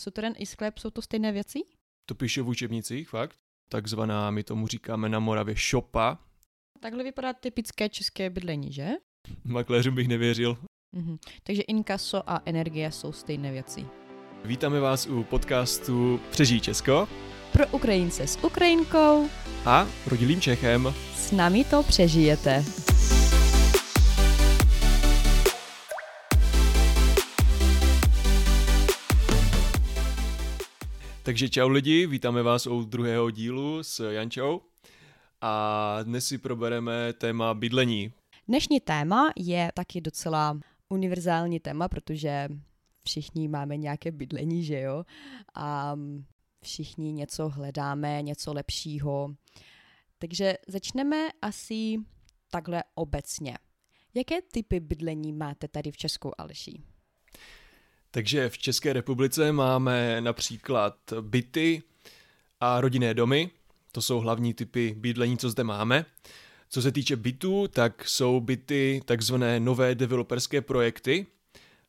Suterén i sklep jsou to stejné věci? To píše v učebnicích, fakt. Takzvaná, my tomu říkáme na Moravě šopa. Takhle vypadá typické české bydlení, že? Makléřům bych nevěřil. Mhm. Takže inkaso a energie jsou stejné věci. Vítáme vás u podcastu Přežij Česko Pro Ukrajince s Ukrajinkou a rodilým Čechem. s námi to přežijete. Takže čau lidi, vítáme vás u druhého dílu s Jančou. A dnes si probereme téma bydlení. Dnešní téma je taky docela univerzální téma, protože všichni máme nějaké bydlení, že jo? A všichni něco hledáme, něco lepšího. Takže začneme asi takhle obecně. Jaké typy bydlení máte tady v Česku, Aleši? Takže v České republice máme například byty a rodinné domy. To jsou hlavní typy bydlení, co zde máme. Co se týče bytů, tak jsou byty takzvané nové developerské projekty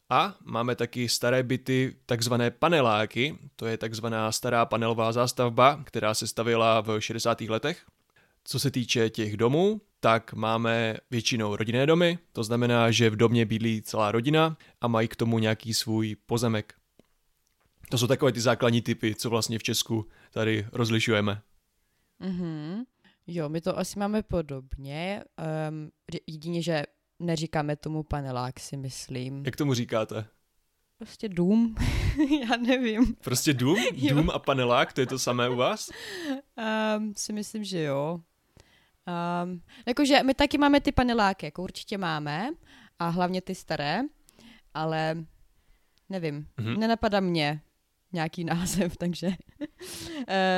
a máme taky staré byty, takzvané paneláky, to je takzvaná stará panelová zástavba, která se stavila v 60. letech. Co se týče těch domů, tak máme většinou rodinné domy, to znamená, že v domě bydlí celá rodina a mají k tomu nějaký svůj pozemek. To jsou takové ty základní typy, co vlastně v Česku tady rozlišujeme. Mhm. Jo, my to asi máme podobně. Um, jedině, že neříkáme tomu panelák, si myslím. Jak tomu říkáte? Prostě dům. Já nevím. Prostě dům? Jo. Dům a panelák, to je to samé u vás? Um, si myslím, že jo. Um, jakože my taky máme ty paneláky, jako určitě máme, a hlavně ty staré, ale nevím, Mhm. nenapadá mě nějaký název, takže, uh,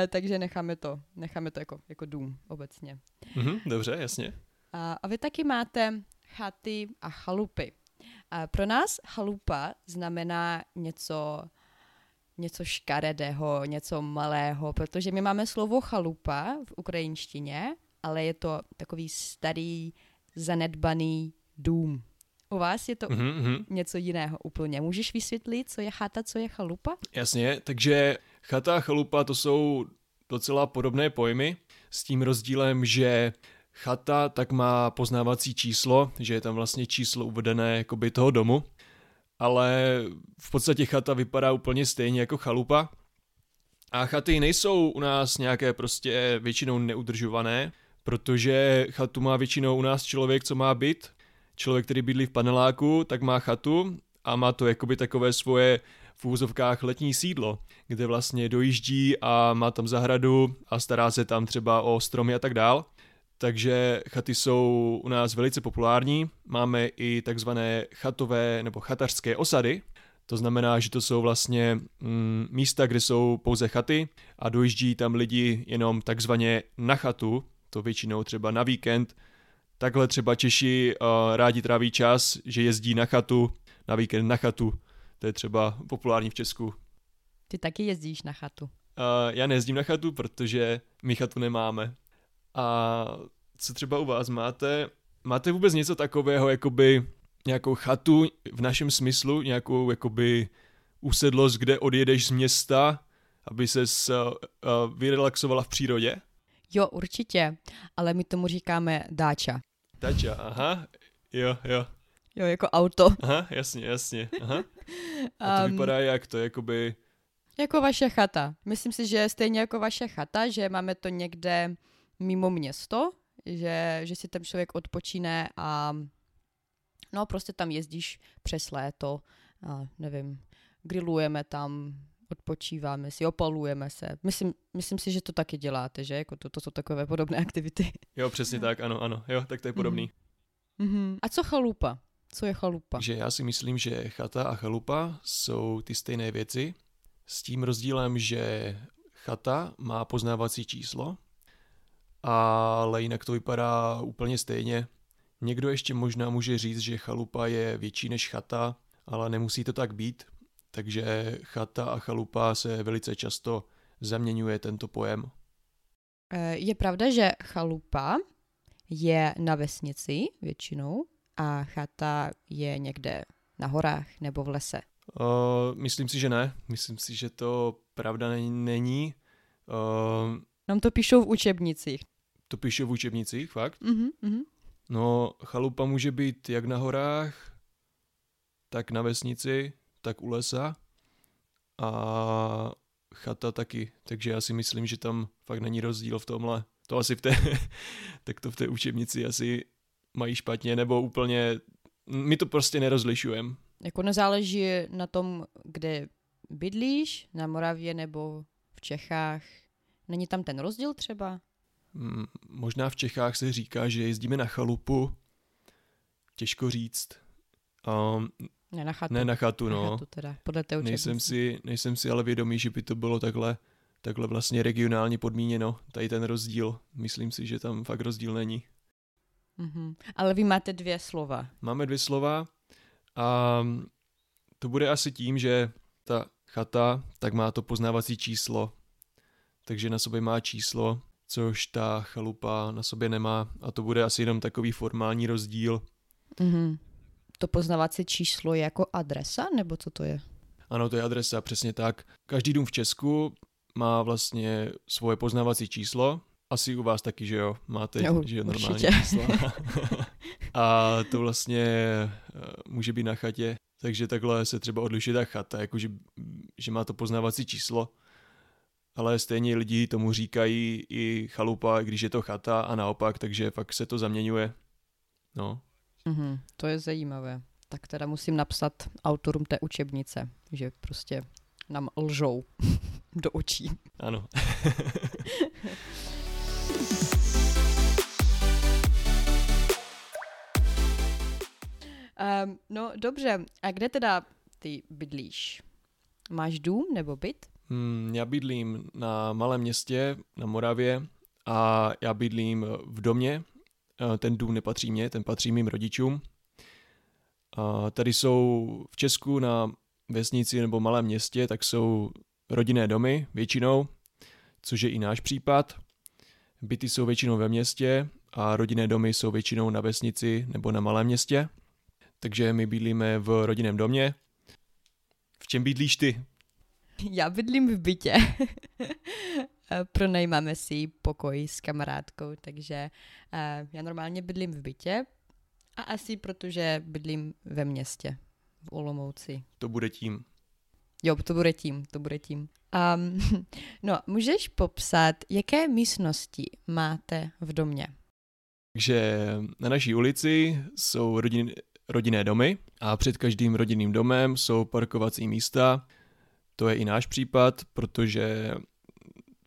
takže necháme to, necháme to jako, jako dům obecně. Mhm, dobře, jasně. A, a vy taky máte chaty a chalupy. A pro nás chalupa znamená něco, něco škaredého, něco malého, protože my máme slovo chalupa v ukrajinštině, ale je to takový starý, zanedbaný dům. U vás je to Mhm, mhm. něco jiného úplně. Můžeš vysvětlit, co je chata, co je chalupa? Jasně, takže chata a chalupa to jsou docela podobné pojmy, s tím rozdílem, že chata tak má poznávací číslo, že je tam vlastně číslo uvedené jakoby toho domu, ale v podstatě chata vypadá úplně stejně jako chalupa. A chaty nejsou u nás nějaké prostě většinou neudržované, protože chatu má většinou u nás člověk, co má byt. Člověk, který bydlí v paneláku, tak má chatu a má to jakoby takové svoje v úzovkách letní sídlo, kde vlastně dojíždí a má tam zahradu a stará se tam třeba o stromy a tak dál. Takže chaty jsou u nás velice populární. Máme i takzvané chatové nebo chatařské osady. To znamená, že to jsou vlastně mm, místa, kde jsou pouze chaty a dojíždí tam lidi jenom takzvaně na chatu, to většinou třeba na víkend. Takhle třeba Češi uh, rádi tráví čas, že jezdí na chatu, na víkend na chatu. To je třeba populární v Česku. Ty taky jezdíš na chatu. Uh, já nejezdím na chatu, protože my chatu nemáme. A co třeba u vás máte? Máte vůbec něco takového, jakoby nějakou chatu v našem smyslu, nějakou jakoby usedlost, kde odjedeš z města, aby ses uh, uh, vyrelaxovala v přírodě? Jo, určitě, ale my tomu říkáme dáča. Tača, aha, jo, jo, Jo, jako auto. aha, jasně, jasně, aha. A to Am, vypadá jak to, jakoby, Jako vaše chata. Myslím si, že stejně jako vaše chata, že máme to někde mimo město, že, že si tam člověk odpočíne a no prostě tam jezdíš přes léto a nevím, grillujeme tam, odpočíváme si, opalujeme se. Myslím, myslím si, že to taky děláte, že? Jako to, to jsou takové podobné aktivity. jo, přesně tak, ano, ano, jo, tak to je podobný. Mhm. A co chalupa? Co je chalupa? Takže já si myslím, že chata a chalupa jsou ty stejné věci, s tím rozdílem, že chata má poznávací číslo, ale jinak to vypadá úplně stejně. Někdo ještě možná může říct, že chalupa je větší než chata, ale nemusí to tak být, takže chata a chalupa se velice často zaměňuje tento pojem. Eh, Je pravda, že chalupa je na vesnici většinou a chata je někde na horách nebo v lese. Uh, myslím si, že ne. Myslím si, že to pravda není. Uh, Nám to píšou v učebnicích. To píšou v učebnicích, fakt? Uh-huh, No, chalupa může být jak na horách, tak na vesnici, tak u lesa a chata taky, takže já si myslím, že tam fakt není rozdíl v tomhle. To asi v té, tak to v té učebnici asi mají špatně, nebo úplně, my to prostě nerozlišujeme. Jako nezáleží na tom, kde bydlíš, na Moravě nebo v Čechách. Není tam ten rozdíl třeba? Hmm, možná v Čechách se říká, že jezdíme na chalupu. Těžko říct. Um, ne na chatu. Ne na chatu, no. Na chatu teda, podle té nejsem si, nejsem si ale vědomý, že by to bylo takhle, takhle vlastně regionálně podmíněno, tady ten rozdíl. Myslím si, že tam fakt rozdíl není. Mm-hmm. Ale vy máte dvě slova. Máme dvě slova a to bude asi tím, že ta chata tak má to poznávací číslo. Takže na sobě má číslo, což ta chalupa na sobě nemá a to bude asi jenom takový formální rozdíl. Mm-hmm. To poznávací číslo je jako adresa, nebo co to je? Ano, to je adresa, přesně tak. Každý dům v Česku má vlastně svoje poznávací číslo. Asi u vás taky, že jo? Máte, jo, že jo, normální určitě. číslo. a to vlastně eh, může být na chatě, takže takhle se třeba odlišuje ta chata, jakože že má to poznávací číslo, ale stejně lidi tomu říkají i chalupa, když je to chata a naopak, takže fakt se to zaměňuje. No. Mm-hmm, to je zajímavé. Tak teda musím napsat autorům té učebnice, že prostě nám lžou do očí. Ano. um, no dobře, a kde teda ty bydlíš? Máš dům nebo byt? Hmm, já bydlím na malém městě na Moravě a já bydlím v domě. Ten dům nepatří mě, ten patří mým rodičům. A tady jsou v Česku na vesnici nebo malém městě, tak jsou rodinné domy většinou, což je i náš případ. Byty jsou většinou ve městě a rodinné domy jsou většinou na vesnici nebo na malém městě. Takže my bydlíme v rodinném domě. V čem bydlíš ty? Já bydlím v bytě. Pronajímáme si pokoj s kamarádkou, takže uh, já normálně bydlím v bytě a asi protože bydlím ve městě, v Olomouci. To bude tím. Jo, to bude tím, to bude tím. Um, no, můžeš popsat, jaké místnosti máte v domě? Takže na naší ulici jsou rodin, rodinné domy a před každým rodinným domem jsou parkovací místa. To je i náš případ, protože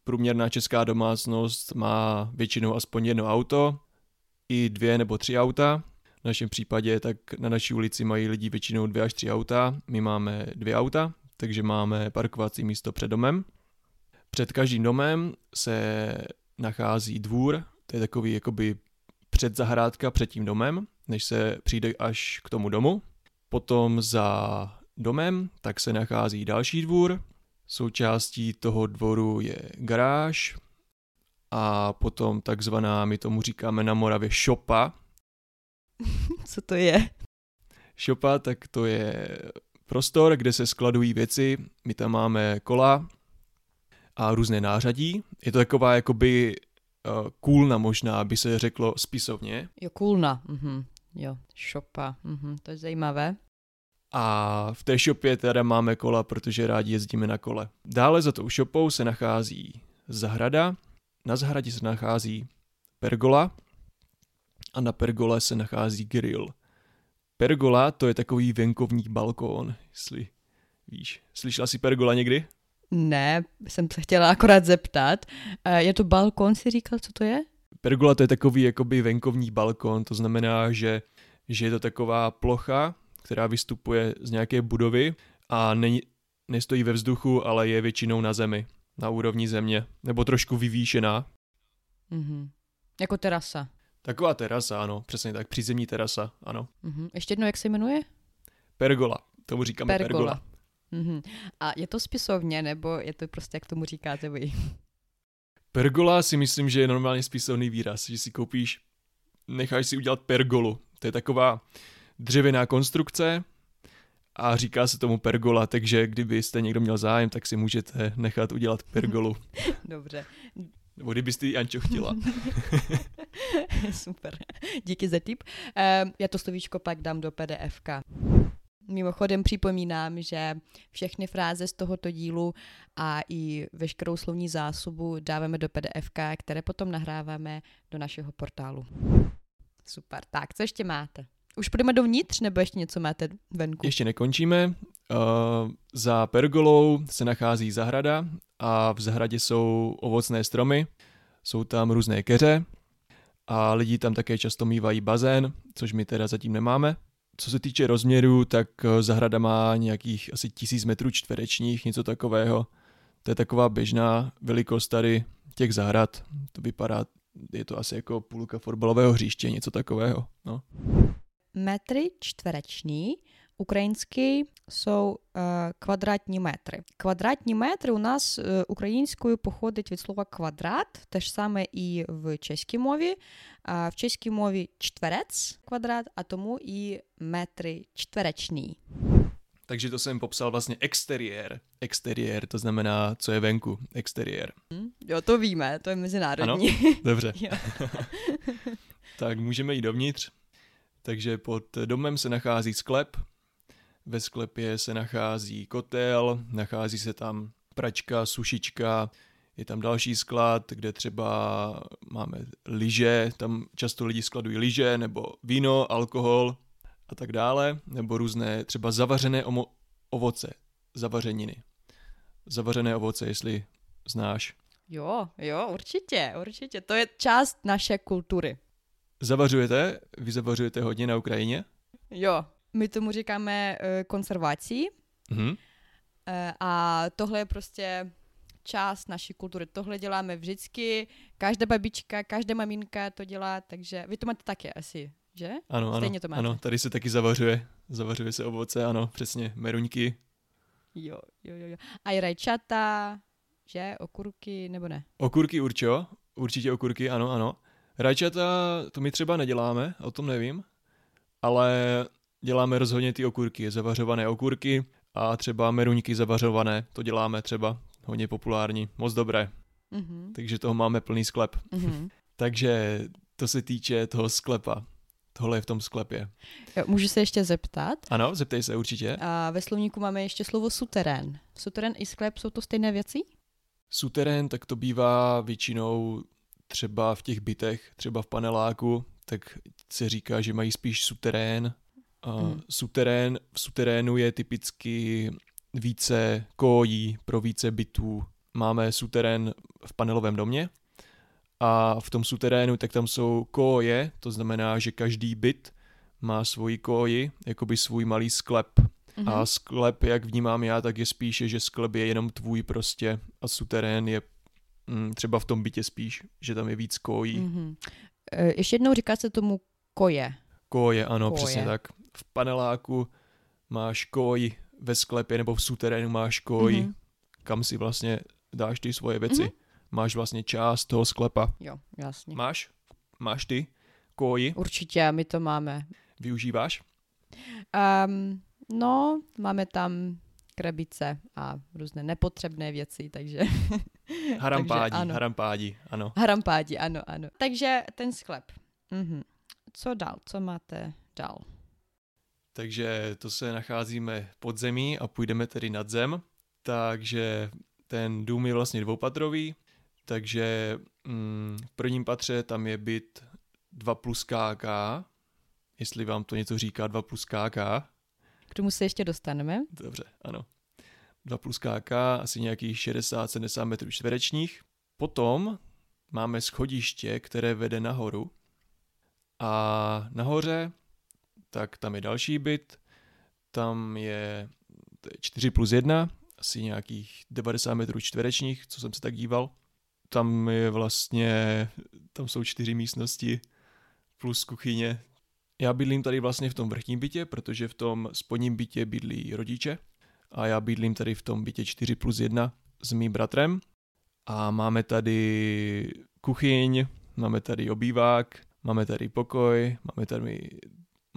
průměrná česká domácnost má většinou aspoň jedno auto, i dvě nebo tři auta. V našem případě tak na naší ulici mají lidi většinou dvě až tři auta, my máme dvě auta, takže máme parkovací místo před domem. Před každým domem se nachází dvůr, to je takový jakoby předzahrádka před tím domem, než se přijde až k tomu domu. Potom za domem tak se nachází další dvůr, součástí toho dvoru je garáž a potom takzvaná, my tomu říkáme na Moravě šopa. Co to je? Šopa, tak to je prostor, kde se skladují věci. My tam máme kola a různé nářadí. Je to taková jakoby uh, kůlna možná, by se řeklo spisovně. Jo, kůlna. Mhm. Jo, šopa. Mhm. To je zajímavé. A v té šopě teda máme kola, protože rádi jezdíme na kole. Dále za tou šopou se nachází zahrada. Na zahradě se nachází pergola a na pergole se nachází grill. Pergola to je takový venkovní balkón, jestli víš. Slyšela jsi pergola někdy? Ne, jsem se chtěla akorát zeptat. Je to balkón, si říkal, co to je? Pergola to je takový jakoby venkovní balkón, to znamená, že, že je to taková plocha, která vystupuje z nějaké budovy a není, nestojí ve vzduchu, ale je většinou na zemi, na úrovni země, nebo trošku vyvýšená. Mm-hmm. Jako terasa. Taková terasa, ano, přesně tak, přízemní terasa, ano. Mm-hmm. Ještě jedno, jak se jmenuje? Pergola, tomu říkáme pergola. pergola. Mm-hmm. A je to spisovně, nebo je to prostě, jak tomu říkáte vy? Pergola si myslím, že je normálně spisovný výraz, že si koupíš, necháš si udělat pergolu. To je taková dřevěná konstrukce a říká se tomu pergola, takže kdybyste někdo měl zájem, tak si můžete nechat udělat pergolu. Dobře. Nebo kdybyste ji Ančo chtěla. Super. Díky za tip. Um, já to slovíčko pak dám do PDFka. Mimochodem připomínám, že všechny fráze z tohoto dílu a i veškerou slovní zásobu dáváme do PDF, které potom nahráváme do našeho portálu. Super. Tak, co ještě máte? Už půjdeme dovnitř, nebo ještě něco máte venku? Ještě nekončíme. Uh, za pergolou se nachází zahrada a v zahradě jsou ovocné stromy, jsou tam různé keře a lidi tam také často mývají bazén, což my teda zatím nemáme. Co se týče rozměru, tak eh, zahrada má nějakých asi tisíc metrů čtverečních, něco takového. To je taková běžná velikost tady těch zahrad. To vypadá, je to asi jako půlka fotbalového hřiště, něco takového. No Metry čtvereční Український jsou uh, квадратні метри. Квадратні метри у нас uh, українською походить від слова квадрат, те ж саме і в чеській мові. Uh, в чеській мові čtverec квадрат, а тому і metry čtverečný. Takže to jsem popsal vlastně exteriér. Exteriér, to znamená, co je venku. Exteriér. Hmm, jo, to víme, to je mezinárodní. Ano? Dobře. tak můžeme jít dovnitř. Takže pod domem se nachází sklep, ve sklepě se nachází kotel, nachází se tam pračka, sušička, je tam další sklad, kde třeba máme lyže, tam často lidi skladují lyže, nebo víno, alkohol a tak dále, nebo různé třeba zavařené omo- ovoce, zavařeniny. Zavařené ovoce, jestli znáš. Jo, jo, určitě, určitě. To je část naše kultury. Zavařujete? Vy zavařujete hodně na Ukrajině? Jo, my tomu říkáme uh, konservací. Mm-hmm. Uh, a tohle je prostě část naší kultury. Tohle děláme vždycky, každá babička, každá maminka to dělá, takže vy to máte taky asi, že? Ano, Stejně ano, to máte. ano, tady se taky zavařuje, zavařuje se ovoce, ano, přesně, meruňky. Jo, jo, jo, jo. A i rajčata, že, okurky, nebo ne? Okurky určo, určitě okurky, ano, ano. Rajčata, to my třeba neděláme, o tom nevím, ale děláme rozhodně ty okurky, zavařované okurky a třeba meruňky zavařované, to děláme třeba, hodně populární, moc dobré. Mm-hmm. Takže toho máme plný sklep. Mm-hmm. Takže to se týče toho sklepa. Tohle je v tom sklepě. Jo, můžu se ještě zeptat? Ano, zeptej se určitě. A ve slovníku máme ještě slovo suterén. Suterén i sklep jsou to stejné věci? Suterén, tak to bývá většinou třeba v těch bytech, třeba v paneláku, tak se říká, že mají spíš suterén hmm. suterén, v suterénu je typicky více kojí pro více bytů. Máme suterén v panelovém domě a v tom suterénu tak tam jsou koje, to znamená, že každý byt má svoji koji, jakoby svůj malý sklep. Mm-hmm. A sklep, jak vnímám já, tak je spíše, že sklep je jenom tvůj prostě a suterén je mm, třeba v tom bytě spíš, že tam je víc kojí. Mm-hmm. ještě jednou říká se tomu koje. Koje, ano, koje. přesně tak v paneláku máš koj ve sklepě nebo v suterénu máš koj, mm-hmm. kam si vlastně dáš ty svoje věci. Mm-hmm. Máš vlastně část toho sklepa. Jo, jasně. Máš? Máš ty koji? Určitě, my to máme. Využíváš? Um, no, máme tam krabice a různé nepotřebné věci, takže... Harampádi, takže ano. harampádi, ano. Harampádi, ano, ano. Takže ten sklep. Mhm. Co dál? Co máte dál? Takže to se nacházíme pod zemí a půjdeme tedy nad zem. Takže ten dům je vlastně dvoupatrový, takže mm, v prvním patře tam je byt 2 plus KK, jestli vám to něco říká 2 plus KK. K tomu se ještě dostaneme. Dobře, ano. 2 plus KK, asi nějakých 60-70 metrů čtverečních. Potom máme schodiště, které vede nahoru. A nahoře tak tam je další byt, tam je 4 plus 1, asi nějakých 90 metrů čtverečních, co jsem se tak díval. Tam je vlastně, tam jsou čtyři místnosti plus kuchyně. Já bydlím tady vlastně v tom vrchním bytě, protože v tom spodním bytě bydlí rodiče a já bydlím tady v tom bytě 4 plus 1 s mým bratrem a máme tady kuchyň, máme tady obývák, máme tady pokoj, máme tady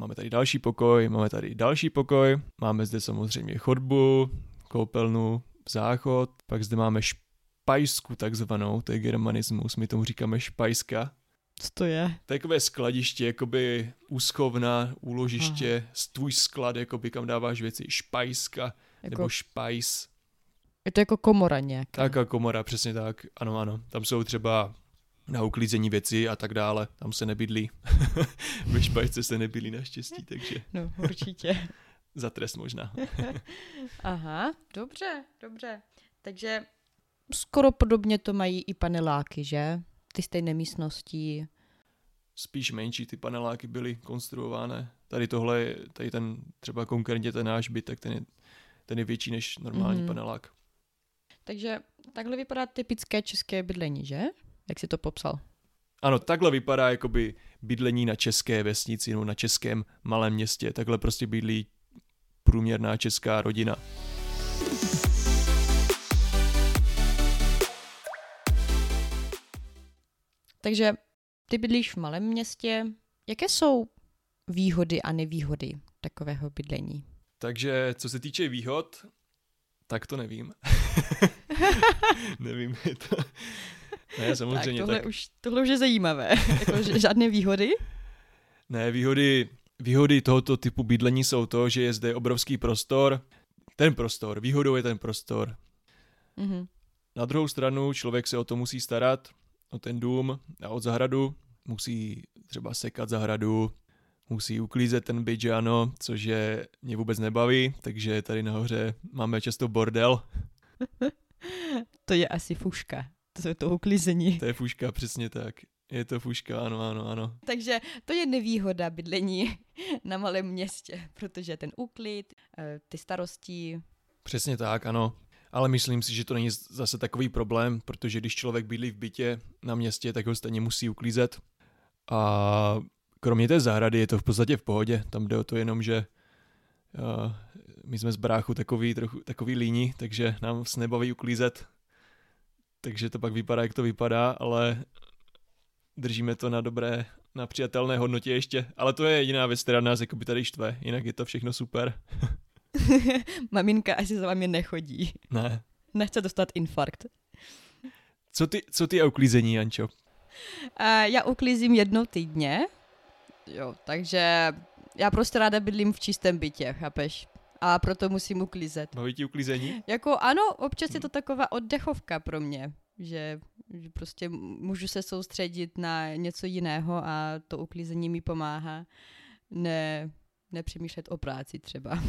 máme tady další pokoj, máme tady další pokoj, máme zde samozřejmě chodbu, koupelnu, záchod, pak zde máme špajsku takzvanou, to je germanismus, my tomu říkáme špajska. Co to je? Takové skladiště, jakoby úschovna, úložiště, Aha. tvůj sklad, jakoby kam dáváš věci, špajska jako... nebo špajs. Je to jako komora nějaká. Tak a komora, přesně tak, ano, ano. Tam jsou třeba na uklízení věci a tak dále. Tam se nebydlí. Ve špajce se nebydlí naštěstí, takže... No, určitě. Za trest možná. Aha, dobře, dobře. Takže skoro podobně to mají i paneláky, že? Ty stejné místnosti. Spíš menší ty paneláky byly konstruované. Tady tohle, tady ten třeba konkrétně ten náš byt, tak ten je, ten je větší než normální mm. panelák. Takže takhle vypadá typické české bydlení, že? Jak jsi to popsal? Ano, takhle vypadá jakoby bydlení na české vesnici nebo na českém malém městě. Takhle prostě bydlí průměrná česká rodina. Takže ty bydlíš v malém městě. Jaké jsou výhody a nevýhody takového bydlení? Takže co se týče výhod, tak to nevím. nevím, je to... Ne, samozřejmě. Tak tohle, tak... Už, tohle už je zajímavé. jako, žádné výhody? Ne, výhody, výhody tohoto typu bydlení jsou to, že je zde obrovský prostor. Ten prostor, výhodou je ten prostor. Mm-hmm. Na druhou stranu člověk se o to musí starat, o ten dům a od zahradu. Musí třeba sekat zahradu, musí uklízet ten byt, že ano, což je mě vůbec nebaví, takže tady nahoře máme často bordel. to je asi fuška, to je to uklízení. To je fuška, přesně tak. Je to fuška, ano, ano, ano. Takže to je nevýhoda bydlení na malém městě, protože ten úklid, eh, ty starosti. Přesně tak, ano. Ale myslím si, že to není zase takový problém, protože když člověk bydlí v bytě na městě, tak ho stejně musí uklízet. A kromě té zahrady je to v podstatě v pohodě. Tam jde o to jenom, že uh, my jsme z bráchu takový, trochu, takový líní, takže nám se nebaví uklízet. Takže to pak vypadá, jak to vypadá, ale držíme to na dobré, na přijatelné hodnotě ještě. Ale to je jediná věc, která nás jako by tady štve, jinak je to všechno super. Maminka asi za vámi nechodí. Ne. Nechce dostat infarkt. Co ty, co ty a uklízení, Jančo? Uh, já uklízím jednou týdně, jo, takže já prostě ráda bydlím v čistém bytě, chápeš? A proto musím uklízet. Baví ti uklízení? Jako ano, občas je to taková oddechovka pro mě, že, že prostě můžu se soustředit na něco jiného a to uklízení mi pomáhá. Ne, nepřemýšlet o práci třeba.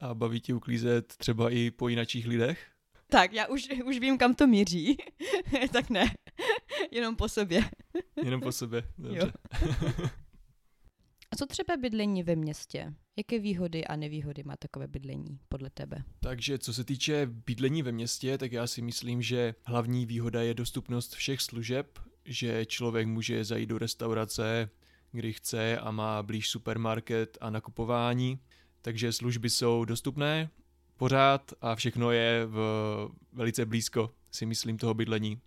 A baví tě uklízet třeba i po jinačích lidech? Tak, já už, už vím, kam to míří. tak ne, jenom po sobě. jenom po sobě, dobře. A co třeba bydlení ve městě? Jaké výhody a nevýhody má takové bydlení podle tebe? Takže co se týče bydlení ve městě, tak já si myslím, že hlavní výhoda je dostupnost všech služeb, že člověk může zajít do restaurace, kdy chce a má blíž supermarket a nakupování, takže služby jsou dostupné pořád a všechno je v velice blízko, si myslím, toho bydlení.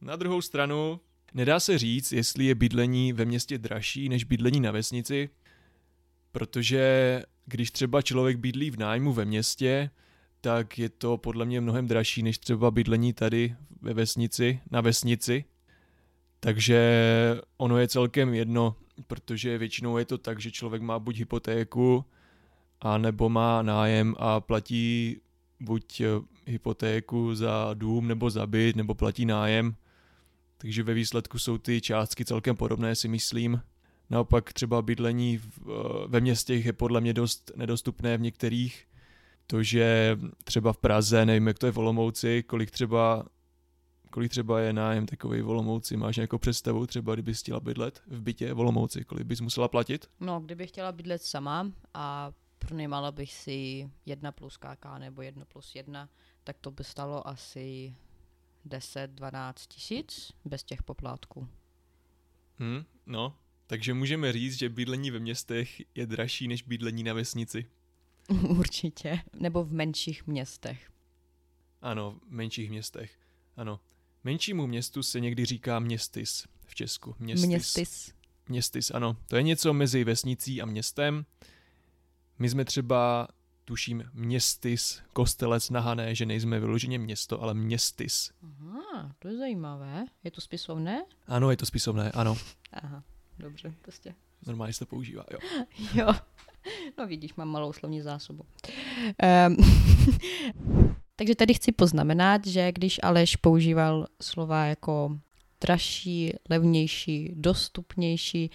Na druhou stranu, nedá se říct, jestli je bydlení ve městě dražší než bydlení na vesnici, protože když třeba člověk bydlí v nájmu ve městě, tak je to podle mě mnohem dražší než třeba bydlení tady ve vesnici, na vesnici. Takže ono je celkem jedno, protože většinou je to tak, že člověk má buď hypotéku, a nebo má nájem a platí buď eh, hypotéku za dům nebo za byt, nebo platí nájem. Takže ve výsledku jsou ty částky celkem podobné, si myslím. Naopak třeba bydlení v, eh, ve městech je podle mě dost nedostupné v některých. To, že třeba v Praze, nevím jak to je v Olomouci, kolik třeba kolik třeba je nájem takový v Olomouci? Máš nějakou představu třeba, kdybys chtěla bydlet v bytě v Olomouci, kolik bys musela platit? No, kdybych chtěla bydlet sama a pronajímala bych si jedna plus KK nebo jedno plus jedna, tak to by stalo asi 10-12 tisíc bez těch poplatků. Hmm, no, takže můžeme říct, že bydlení ve městech je dražší než bydlení na vesnici. Určitě, nebo v menších městech. Ano, v menších městech, ano. Menšímu městu se někdy říká městys v Česku. Městys. městys. Městys, ano. To je něco mezi vesnicí a městem. My jsme třeba, tuším, městys, kostelec na Hané, že nejsme vyloženě město, ale městys. Aha, to je zajímavé. Je to spisovné? Ano, je to spisovné, ano. Aha, dobře, prostě. Normálně se to používá, jo. Jo. No vidíš, mám malou slovní zásobu. Um, takže tady chci poznamenat, že když Aleš používal slova jako dražší, levnější, dostupnější,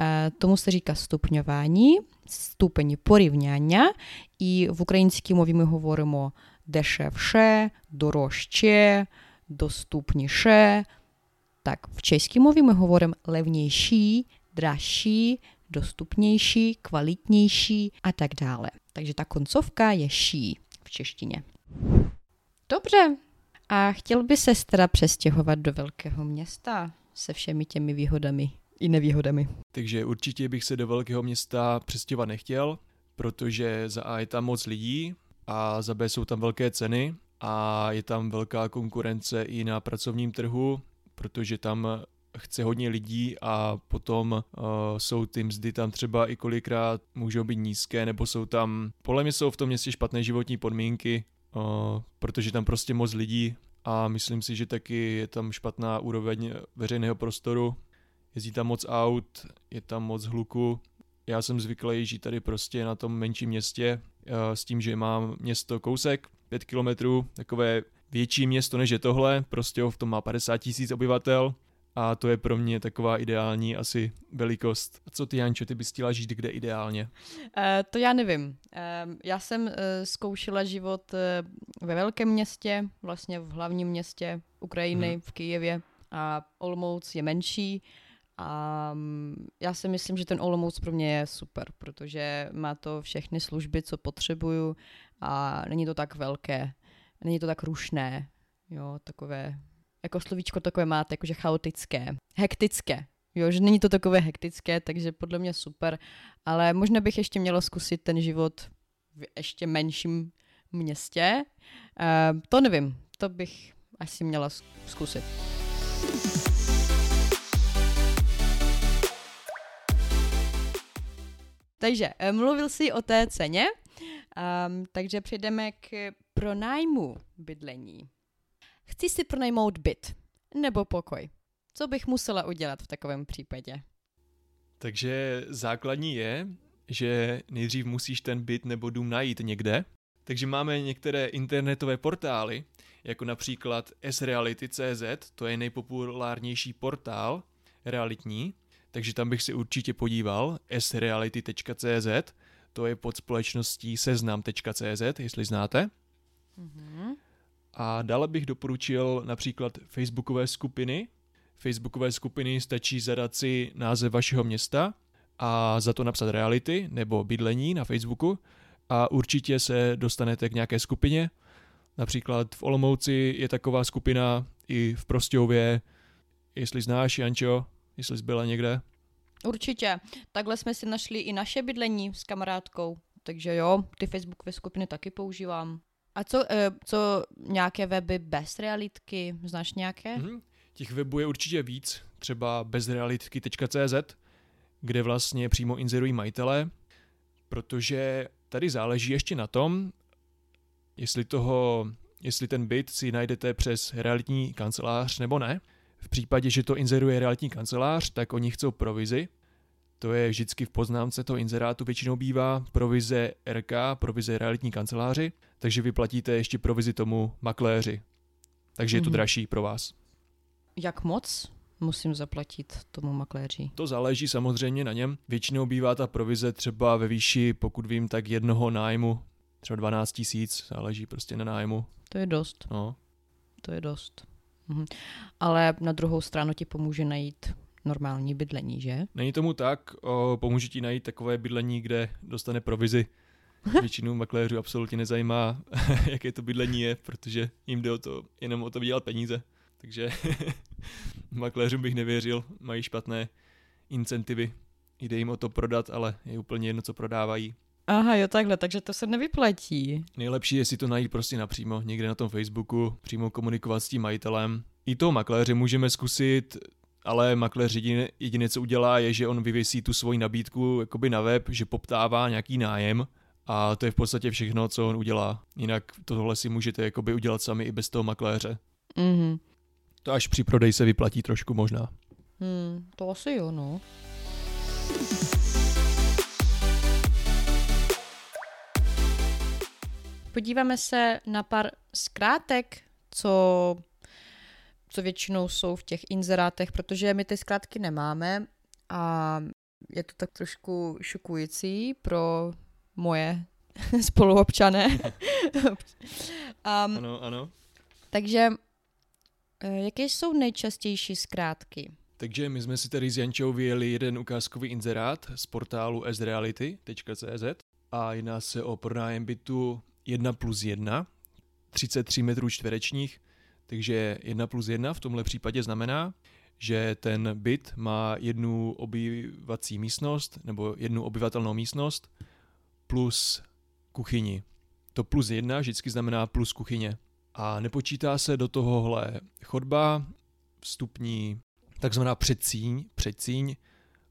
uh, tomu se říká stupňování, stupeň porівняння, i v українській мові ми говоримо дешевше, дорожче, доступніше. Так, в чеській мові ми говоримо левніші, dražší, dostupnější, kvalitnější a tak dále. Takže ta koncovka je ší v češtině. Dobře. A chtěl by se teda přestěhovat do velkého města se všemi těmi výhodami i nevýhodami. Takže určitě bych se do velkého města přestěhovat nechtěl, protože za A je tam moc lidí a za B jsou tam velké ceny a je tam velká konkurence i na pracovním trhu, protože tam chce hodně lidí a potom uh, jsou ty mzdy tam třeba i kolikrát můžou být nízké, nebo jsou tam, podle mě jsou v tom městě špatné životní podmínky, protože tam prostě moc lidí a myslím si, že taky je tam špatná úroveň veřejného prostoru, jezdí tam moc aut, je tam moc hluku. Já jsem zvyklý žít tady prostě na tom menším městě uh, s tím, že mám město kousek, 5 kilometrů, takové větší město než je tohle, prostě v tom má 50 tisíc obyvatel, a to je pro mě taková ideální asi velikost. A co ty, Jančo, ty bys chtěla žít kde ideálně? Uh, to já nevím. Uh, já jsem uh, zkoušela život uh, ve velkém městě, vlastně v hlavním městě Ukrajiny, hmm. v Kijevě a Olomouc je menší a um, já si myslím, že ten Olomouc pro mě je super, protože má to všechny služby, co potřebuju a není to tak velké, není to tak rušné, jo, takové jako slovíčko takové máte, jakože chaotické, hektické. Jo, že není to takové hektické, takže podle mě super, ale možná bych ještě měla zkusit ten život v ještě menším městě. Uh, to nevím, to bych asi měla zkusit. Takže eh, mluvil jsi o té ceně, um, takže přejdeme k pronájmu bydlení. Chci si pronajmout byt nebo pokoj. Co bych musela udělat v takovém případě? Takže základní je, že nejdřív musíš ten byt nebo dům najít někde. Takže máme některé internetové portály, jako například sreality.cz, to je nejpopulárnější portál realitní, takže tam bych si určitě podíval, sreality.cz, to je pod společností seznam.cz, jestli znáte. Mm-hmm. A dále bych doporučil například facebookové skupiny. Facebookové skupiny stačí zadat si název vašeho města a za to napsat reality nebo bydlení na Facebooku a určitě se dostanete k nějaké skupině. Například v Olomouci je taková skupina i v Prostějově, jestli znáš, Jančo, jestli jsi byla někde. Určitě. Takhle jsme si našli i naše bydlení s kamarádkou. Takže jo, ty Facebookové skupiny taky používám. A co, eh, co nějaké weby bez realitky? Znáš nějaké? Mm-hmm. Těch webů je určitě víc, třeba bezrealitky.cz, kde vlastně přímo inzerují majitele, protože tady záleží ještě na tom, jestli toho, jestli ten byt si najdete přes realitní kancelář nebo ne. V případě, že to inzeruje realitní kancelář, tak oni chcou provizi, to je vždycky v poznámce toho inzerátu většinou bývá provize RK, provize realitní kanceláři, takže vyplatíte ještě provizi tomu makléři. Takže mm-hmm. je to mhm. dražší pro vás. Jak moc musím zaplatit tomu makléři? To záleží samozřejmě na něm. Většinou bývá ta provize třeba ve výši, pokud vím, tak jednoho nájmu, třeba 12 tisíc, záleží prostě na nájmu. To je dost. No. To je dost. Mhm. Ale na druhou stranu ti pomůže najít normální bydlení, že? Není tomu tak, o, pomůže ti najít takové bydlení, kde dostane provizi. Většinu makléřů absolutně nezajímá, jaké to bydlení je, protože jim jde o to, jenom o to vydělat peníze. Takže makléřům bych nevěřil, mají špatné incentivy. Jde jim o to prodat, ale je úplně jedno, co prodávají. Aha, jo takhle, takže to se nevyplatí. Nejlepší je si to najít prostě napřímo, někde na tom Facebooku, přímo komunikovat s tím majitelem. I toho makléře můžeme zkusit ale makléř jediné, jediné, co udělá, je, že on vyvěsí tu svoji nabídku jakoby na web, že poptává nějaký nájem a to je v podstatě všechno, co on udělá. Jinak tohle si můžete jakoby udělat sami i bez toho makléře. Mhm. To až při prodeji se vyplatí trošku možná. Hmm, to asi jo, no. Podíváme se na pár zkrátek, co, co většinou jsou v těch inzerátech, protože my ty zkrátky nemáme a je to tak trošku šokující pro moje spoluobčané. um, Ano, ano. takže eh, jaké jsou nejčastější zkrátky? Takže my jsme si tady s Jančou vyjeli jeden ukázkový inzerát z portálu sreality.cz a jedná se o pronájem bytu 1 plus 1, 33 metrů čtverečních, takže 1 plus 1 v tomhle případě znamená, že ten byt má jednu obyvací místnost nebo jednu obyvatelnou místnost plus kuchyni. To plus 1 vždycky znamená plus kuchyně. A nepočítá se do tohohle chodba, vstupní takzvaná předsíň, předsíň,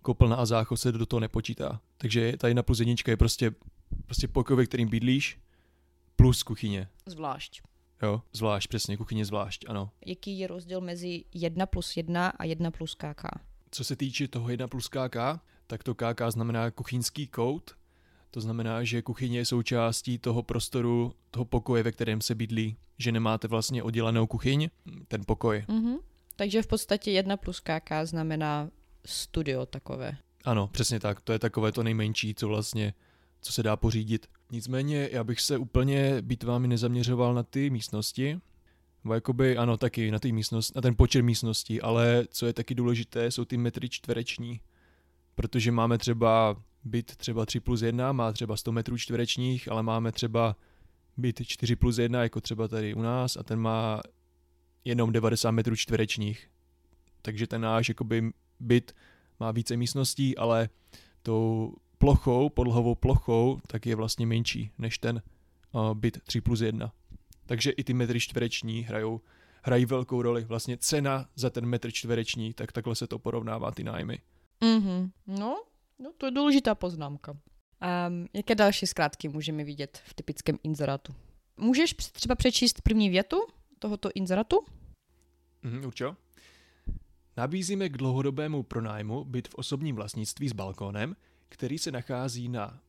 koupelna a záchod se do toho nepočítá. Takže ta jedna plus jednička je prostě, prostě pokoj, ve kterým bydlíš, plus kuchyně. Zvlášť. Jo, zvlášť, přesně, kuchyně zvlášť, ano. Jaký je rozdíl mezi 1 plus 1 a 1 plus KK? Co se týče toho 1 plus KK, tak to KK znamená kuchyňský kout, to znamená, že kuchyně je součástí toho prostoru, toho pokoje, ve kterém se bydlí, že nemáte vlastně oddělenou kuchyň, ten pokoj. Mhm. Takže v podstatě 1 plus KK znamená studio takové. Ano, přesně tak, to je takové to nejmenší, co vlastně, co se dá pořídit. Nicméně, já bych se úplně být vámi nezaměřoval na ty místnosti, nebo jakoby, ano, taky na, ty místnost, na ten počet místností, ale co je taky důležité, jsou ty metry čtvereční. Protože máme třeba byt třeba 3 plus 1, má třeba 100 metrů čtverečních, ale máme třeba byt 4 plus 1, jako třeba tady u nás, a ten má jenom 90 metrů čtverečních. Takže ten náš jakoby byt má více místností, ale tou plochou, podlahovou plochou, tak je vlastně menší než ten uh, byt 3 plus 1. Takže i ty metry čtvereční hrajou, hrají velkou roli. Vlastně cena za ten metr čtvereční, tak takhle se to porovnává ty nájmy. Mhm. No, no, to je důležitá poznámka. Um, jaké další zkrátky můžeme vidět v typickém inzerátu? Můžeš třeba přečíst první větu tohoto inzerátu? Mhm, určitě. Nabízíme k dlouhodobému pronájmu byt v osobním vlastnictví s balkónem, který se nachází na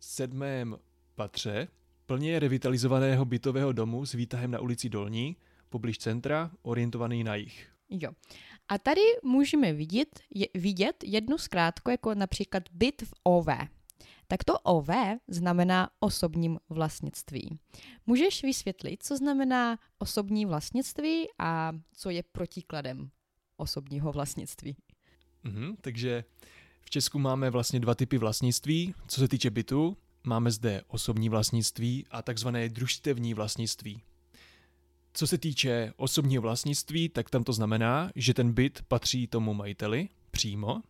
sedmém patře plně revitalizovaného bytového domu s výtahem na ulici Dolní, poblíž centra, orientovaný na jih. Jo. A tady můžeme vidět, je, vidět jednu zkrátku, jako například byt v OV. Tak to OV znamená osobním vlastnictví. Můžeš vysvětlit, co znamená osobní vlastnictví a co je protikladem osobního vlastnictví? Mhm, takže v Česku máme vlastně dva typy vlastnictví. Co se týče bytu, máme zde osobní vlastnictví a takzvané družstevní vlastnictví. Co se týče osobního vlastnictví, tak tam to znamená, že ten byt patří tomu majiteli přímo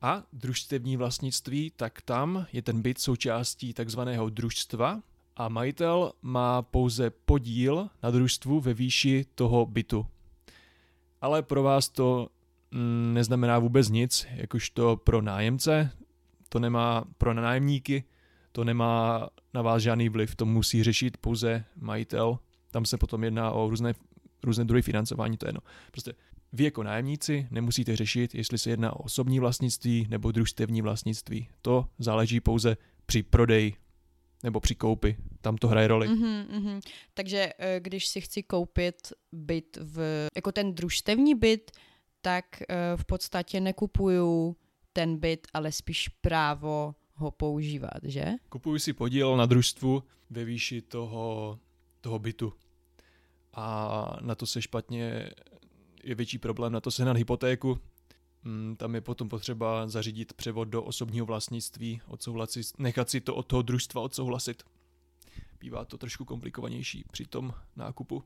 a družstevní vlastnictví, tak tam je ten byt součástí takzvaného družstva a majitel má pouze podíl na družstvu ve výši toho bytu. Ale pro vás to neznamená vůbec nic, jakožto pro nájemce, to nemá pro nájemníky, to nemá na vás žádný vliv, to musí řešit pouze majitel. Tam se potom jedná o různé, různé druhy financování, to je jedno. Prostě vy jako nájemníci nemusíte řešit, jestli se jedná o osobní vlastnictví nebo družstevní vlastnictví. To záleží pouze při prodeji nebo při koupi. Tam to hraje roli. Mhm, mhm. Takže eh, když si chci koupit byt v, jako ten družstevní byt, tak eh, v podstatě nekupuju ten byt, ale spíš právo ho používat, že? Kupuji si podíl na družstvu ve výši toho, toho bytu. A na to se špatně je větší problém na to sehnat hypotéku. Mm, Tam je potom potřeba zařídit převod do osobního vlastnictví, odsouhlasit, nechat si to od toho družstva odsouhlasit. Bývá to trošku komplikovanější při tom nákupu.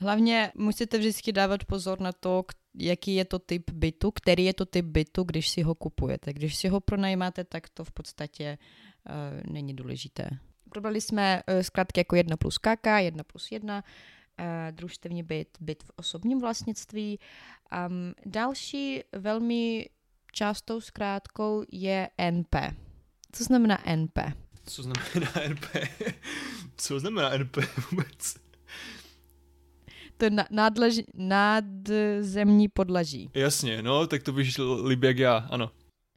Hlavně musíte vždycky dávat pozor na to, jaký je to typ bytu, který je to typ bytu, když si ho kupujete. Když si ho pronajímáte, tak to v podstatě uh, není důležité. Probrali jsme uh, zkrátky jako 1 plus KK, 1 plus 1. družstevní byt, byt v osobním vlastnictví. Um, další velmi častou zkrátkou je NP. Co znamená NP? Co znamená NP? Co znamená NP vůbec? To nadlež, nadzemní podlaží. Jasně, no, tak to víš líbí jak já, ano.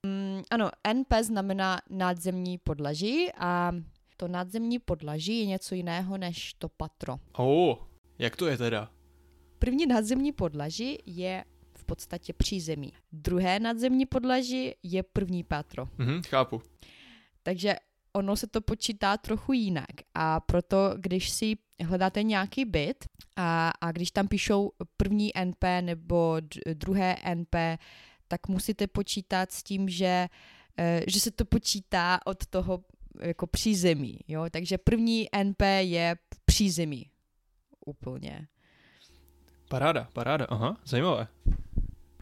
Mm, ano, NP znamená nadzemní podlaží a to nadzemní podlaží je něco jiného než to patro. Oh, jak to je teda? První nadzemní podlaží je v podstatě přízemí. Druhé nadzemní podlaží je první patro. Mhm, chápu. Takže ono se to počítá trochu jinak a proto, když si hledáte nějaký byt a, a když tam píšou první NP nebo druhé NP, tak musíte počítat s tím, že, eh, že se to počítá od toho jako přízemí, jo, takže první NP je přízemí úplně. Paráda, paráda, aha, zajímavé.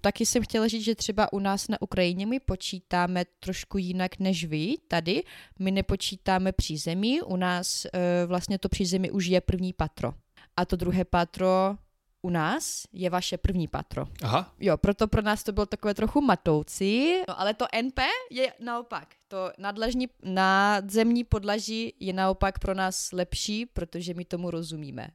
Taky jsem chtěla říct, že třeba u nás na Ukrajině my počítáme trošku jinak než vy tady. My nepočítáme přízemí, u nás e, vlastně to přízemí už je první patro. A to druhé patro u nás je vaše první patro. Aha. Jo, proto pro nás to bylo takové trochu matoucí, no, ale to NP je naopak. To nadležní, nadzemní podlaží je naopak pro nás lepší, protože my tomu rozumíme.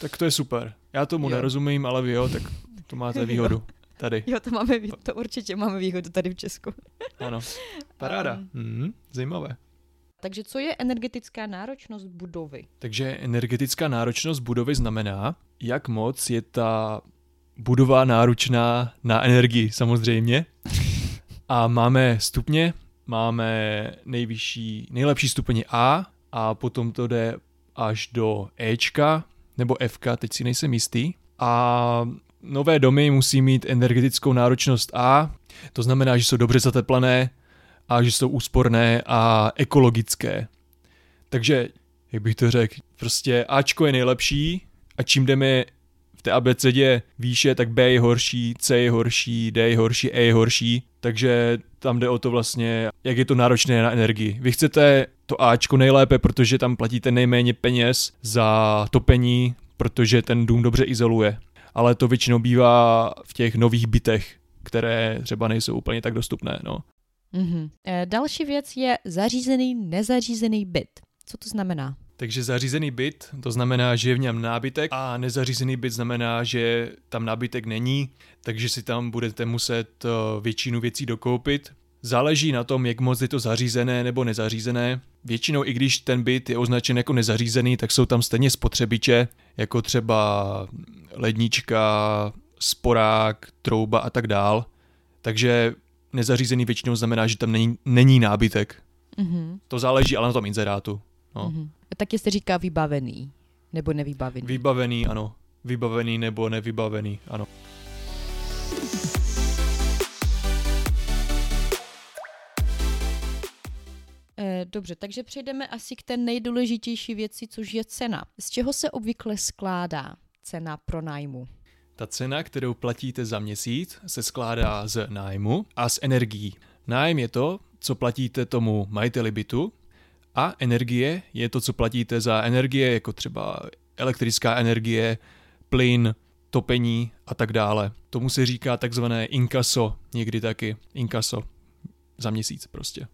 Tak to je super. Já tomu jo. nerozumím, ale vy jo, tak to máte výhodu. Tady. Jo, to máme, to určitě máme výhodu tady v Česku. Ano, paráda. Um, mm, zajímavé. Takže co je energetická náročnost budovy? Takže energetická náročnost budovy znamená, jak moc je ta budova náročná na energii samozřejmě. A máme stupně, máme nejvyšší, nejlepší stupeň A a potom to jde až do Ečka nebo Fka, teď si nejsem jistý. A nové domy musí mít energetickou náročnost A, to znamená, že jsou dobře zateplené a že jsou úsporné a ekologické. Takže, jak bych to řekl, prostě Ačko je nejlepší a čím jdeme v té abecedě výše, tak B je horší, C je horší, D je horší, E je horší, takže tam jde o to vlastně, jak je to náročné na energii. Vy chcete to Ačko nejlépe, protože tam platíte nejméně peněz za topení, protože ten dům dobře izoluje ale to většinou bývá v těch nových bytech, které třeba nejsou úplně tak dostupné. No. Mm-hmm. E, další věc je zařízený, nezařízený byt. Co to znamená? Takže zařízený byt, to znamená, že je v něm nábytek a nezařízený byt znamená, že tam nábytek není, takže si tam budete muset e, většinu věcí dokoupit. Záleží na tom, jak moc je to zařízené nebo nezařízené. Většinou, i když ten byt je označen jako nezařízený, tak jsou tam stejně spotřebiče, jako třeba lednička, sporák, trouba a tak dál. Takže nezařízený většinou znamená, že tam není, není nábytek. Mm-hmm. To záleží ale na tom inzerátu. No. Mm-hmm. Tak jestli říká vybavený nebo nevybavený. Vybavený, ano. Vybavený nebo nevybavený, ano. Dobře, takže přejdeme asi k té nejdůležitější věci, což je cena. Z čeho se obvykle skládá cena pro nájmu? Ta cena, kterou platíte za měsíc, se skládá z nájmu a z energií. Nájem je to, co platíte tomu majiteli bytu a energie je to, co platíte za energie, jako třeba elektrická energie, plyn, topení a tak dále. Tomu se říká takzvané inkaso, někdy taky inkaso za měsíc prostě.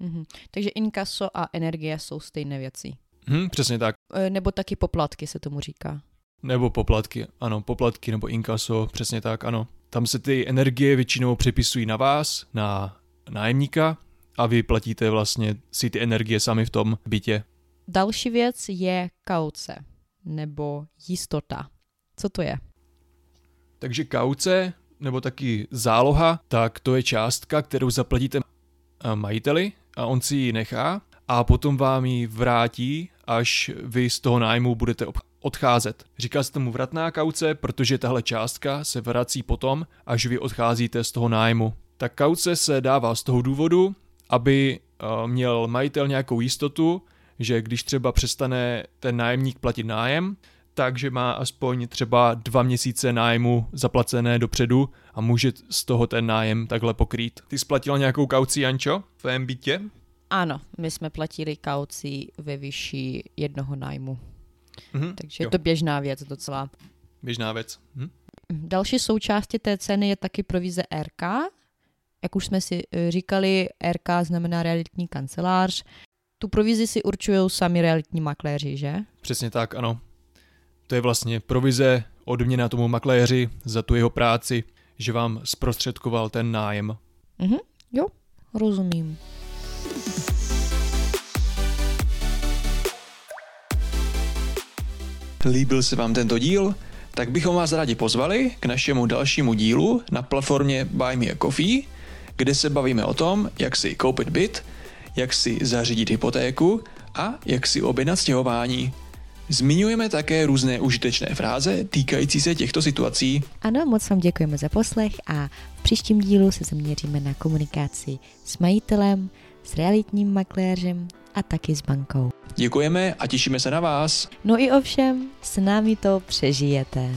Mm-hmm. Takže inkaso a energie jsou stejné věci. Hmm, přesně tak. E, nebo taky poplatky se tomu říká. Nebo poplatky, ano, poplatky nebo inkaso, přesně tak, ano. Tam se ty energie většinou přepisují na vás, na nájemníka a vy platíte vlastně si ty energie sami v tom bytě. Další věc je kauce nebo jistota. Co to je? Takže kauce nebo taky záloha, tak to je částka, kterou zaplatíte majiteli a on si ji nechá a potom vám ji vrátí, až vy z toho nájmu budete odcházet. Říká se tomu vratná kauce, protože tahle částka se vrací potom, až vy odcházíte z toho nájmu. Ta kauce se dává z toho důvodu, aby uh, měl majitel nějakou jistotu, že když třeba přestane ten nájemník platit nájem, takže má aspoň třeba dva měsíce nájmu zaplacené dopředu a může z toho ten nájem takhle pokrýt. Ty splatila nějakou kauci, Jančo, v tvém bytě? Ano, my jsme platili kauci ve výši jednoho nájmu. Mhm, Takže jo. je to běžná věc docela. Běžná věc. Hm? Další součástí té ceny je taky provize RK. Jak už jsme si eh, říkali, RK znamená realitní kancelář. Tu provizi si určují sami realitní makléři, že? Přesně tak, ano. To je vlastně provize odměna tomu makléři za tu jeho práci, že vám zprostředkoval ten nájem. Mhm, jo, rozumím. Líbil se vám tento díl? Tak bychom vás rádi pozvali k našemu dalšímu dílu na platformě Buy Me a Coffee, kde se bavíme o tom, jak si koupit byt, jak si zařídit hypotéku a jak si objednat stěhování. Zmiňujeme také různé užitečné fráze týkající se těchto situací. Ano, moc vám děkujeme za poslech a v příštím dílu se zaměříme na komunikaci s majitelem, s realitním makléřem a taky s bankou. Děkujeme a těšíme se na vás. No i ovšem, s námi to přežijete.